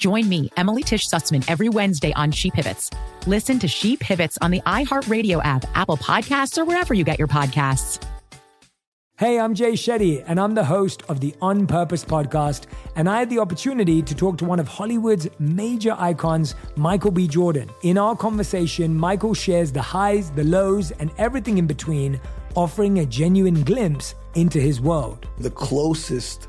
Join me, Emily Tish Sussman, every Wednesday on She Pivots. Listen to She Pivots on the iHeartRadio app, Apple Podcasts, or wherever you get your podcasts. Hey, I'm Jay Shetty, and I'm the host of the On Purpose podcast. And I had the opportunity to talk to one of Hollywood's major icons, Michael B. Jordan. In our conversation, Michael shares the highs, the lows, and everything in between, offering a genuine glimpse into his world. The closest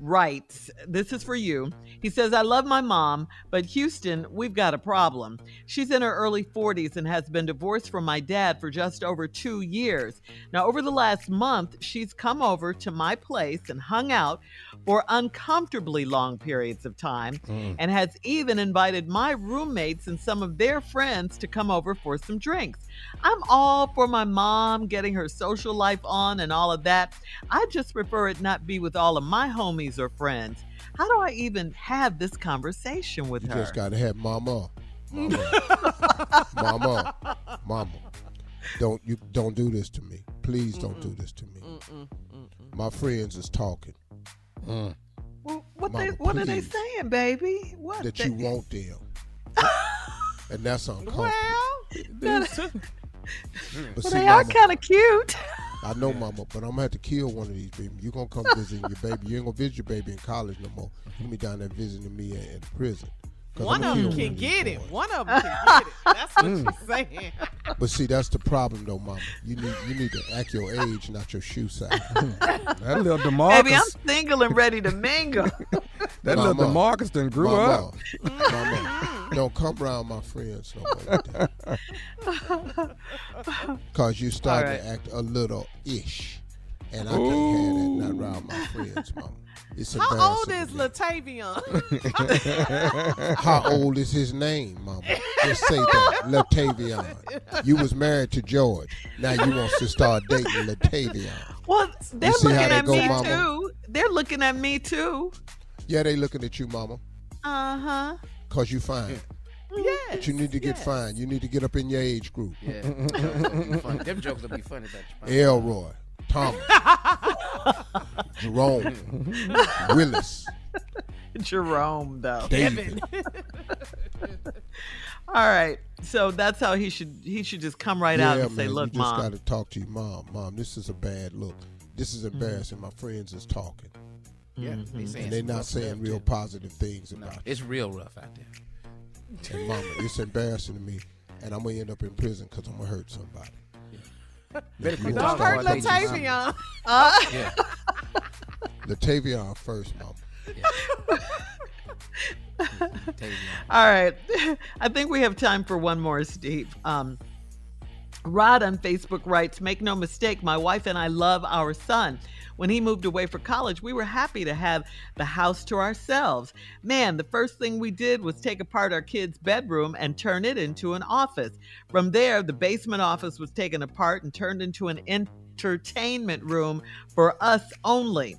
writes, This is for you. He says, I love my mom, but Houston, we've got a problem. She's in her early 40s and has been divorced from my dad for just over two years. Now, over the last month, she's come over to my place and hung out for uncomfortably long periods of time mm. and has even invited my roommates and some of their friends to come over for some drinks. I'm all for my mom getting her social life on and all of that. I just prefer it not be with all of my homies or friends. How do I even have this conversation with you her? You just got to have mama. Mama. mama. Mama. Don't you don't do this to me. Please don't Mm-mm. do this to me. Mm-mm. Mm-mm. My friends is talking. Mm. Well, what Mama, they what are they saying, baby? What that they... you want them. and that's uncomfortable. Well, but see, they are kind of cute. I know, Mama, but I'm gonna have to kill one of these people. You're gonna come visit your baby. You ain't gonna visit your baby in college no more. You gonna be down there visiting me in, in prison. One of them can get it. One of them can get it. That's what mm. she's saying. But see, that's the problem, though, Mama. You need you need to act your age, not your shoe size. that little Demarcus. Baby, I'm single and ready to mingle. that Mama, little Demarcus done grew Mama, up. Mama, don't come around my friends no more like Cause you start right. to act a little ish, and I Ooh. can't have that not around my friends, Mama. It's How old is Latavion? How old is his name, Mama? Just say that, Latavion. You was married to George. Now you want to start dating Latavion. Well, they're looking at go, me Mama? too. They're looking at me too. Yeah, they looking at you, Mama. Uh huh. Cause you fine. Yeah. But you need to get yes. fine. You need to get up in your age group. Yeah. Them jokes will be funny about you. Elroy. Thomas, Jerome, Willis. Jerome, though. David. All right, so that's how he should he should just come right yeah, out and man, say, "Look, you just got to talk to your mom. Mom, this is a bad look. This is embarrassing. Mm-hmm. My friends is talking. Yeah, mm-hmm. and they're not saying real too. positive things no, about it. It's real rough out there. And mama, it's embarrassing to me, and I'm gonna end up in prison because I'm gonna hurt somebody. Better quit Don't hurt Latavion. Uh. Yeah. Latavion first, mama. All right. I think we have time for one more, Steve. Um, Rod on Facebook writes Make no mistake, my wife and I love our son. When he moved away for college, we were happy to have the house to ourselves. Man, the first thing we did was take apart our kid's bedroom and turn it into an office. From there, the basement office was taken apart and turned into an entertainment room for us only.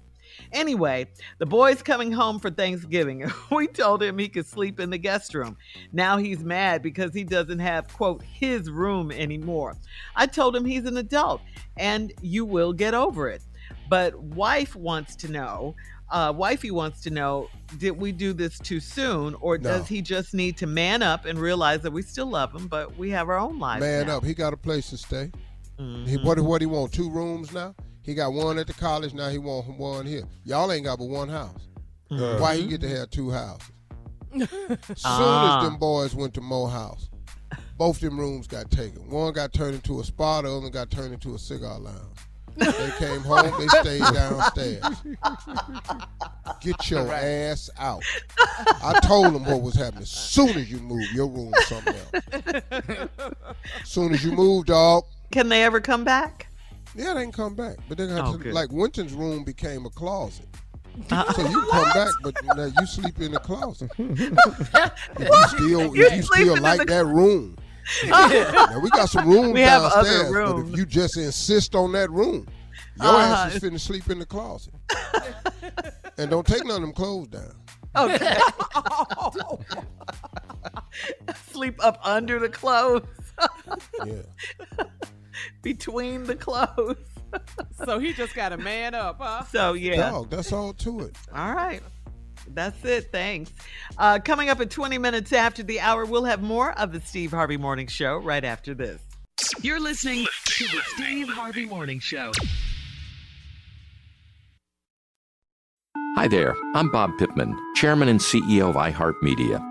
Anyway, the boy's coming home for Thanksgiving. we told him he could sleep in the guest room. Now he's mad because he doesn't have, quote, his room anymore. I told him he's an adult and you will get over it. But wife wants to know, uh, wifey wants to know, did we do this too soon, or no. does he just need to man up and realize that we still love him, but we have our own lives? Man now? up. He got a place to stay. Mm-hmm. He, what what he want? Two rooms now. He got one at the college. Now he want one here. Y'all ain't got but one house. Mm-hmm. Why he get to have two houses? soon ah. as them boys went to Morehouse, both them rooms got taken. One got turned into a spa, the other got turned into a cigar lounge. They came home, they stayed downstairs. Get your ass out. I told them what was happening. As soon as you move, your room something else. As soon as you move, dog. Can they ever come back? Yeah, they can come back. But they got oh, to, like Winton's room became a closet. Uh, so you come back, but now you sleep in the closet. if you still, if you still like that room, now we got some rooms we downstairs, but if you just insist on that room, your uh-huh. ass is finna sleep in the closet. and don't take none of them clothes down. Okay. Sleep up under the clothes. yeah. Between the clothes. so he just got a man up, huh? So yeah. Dog, that's all to it. All right. That's it. Thanks. Uh, coming up at 20 minutes after the hour, we'll have more of the Steve Harvey Morning Show right after this. You're listening to the Steve Harvey Morning Show. Hi there. I'm Bob Pittman, Chairman and CEO of iHeartMedia.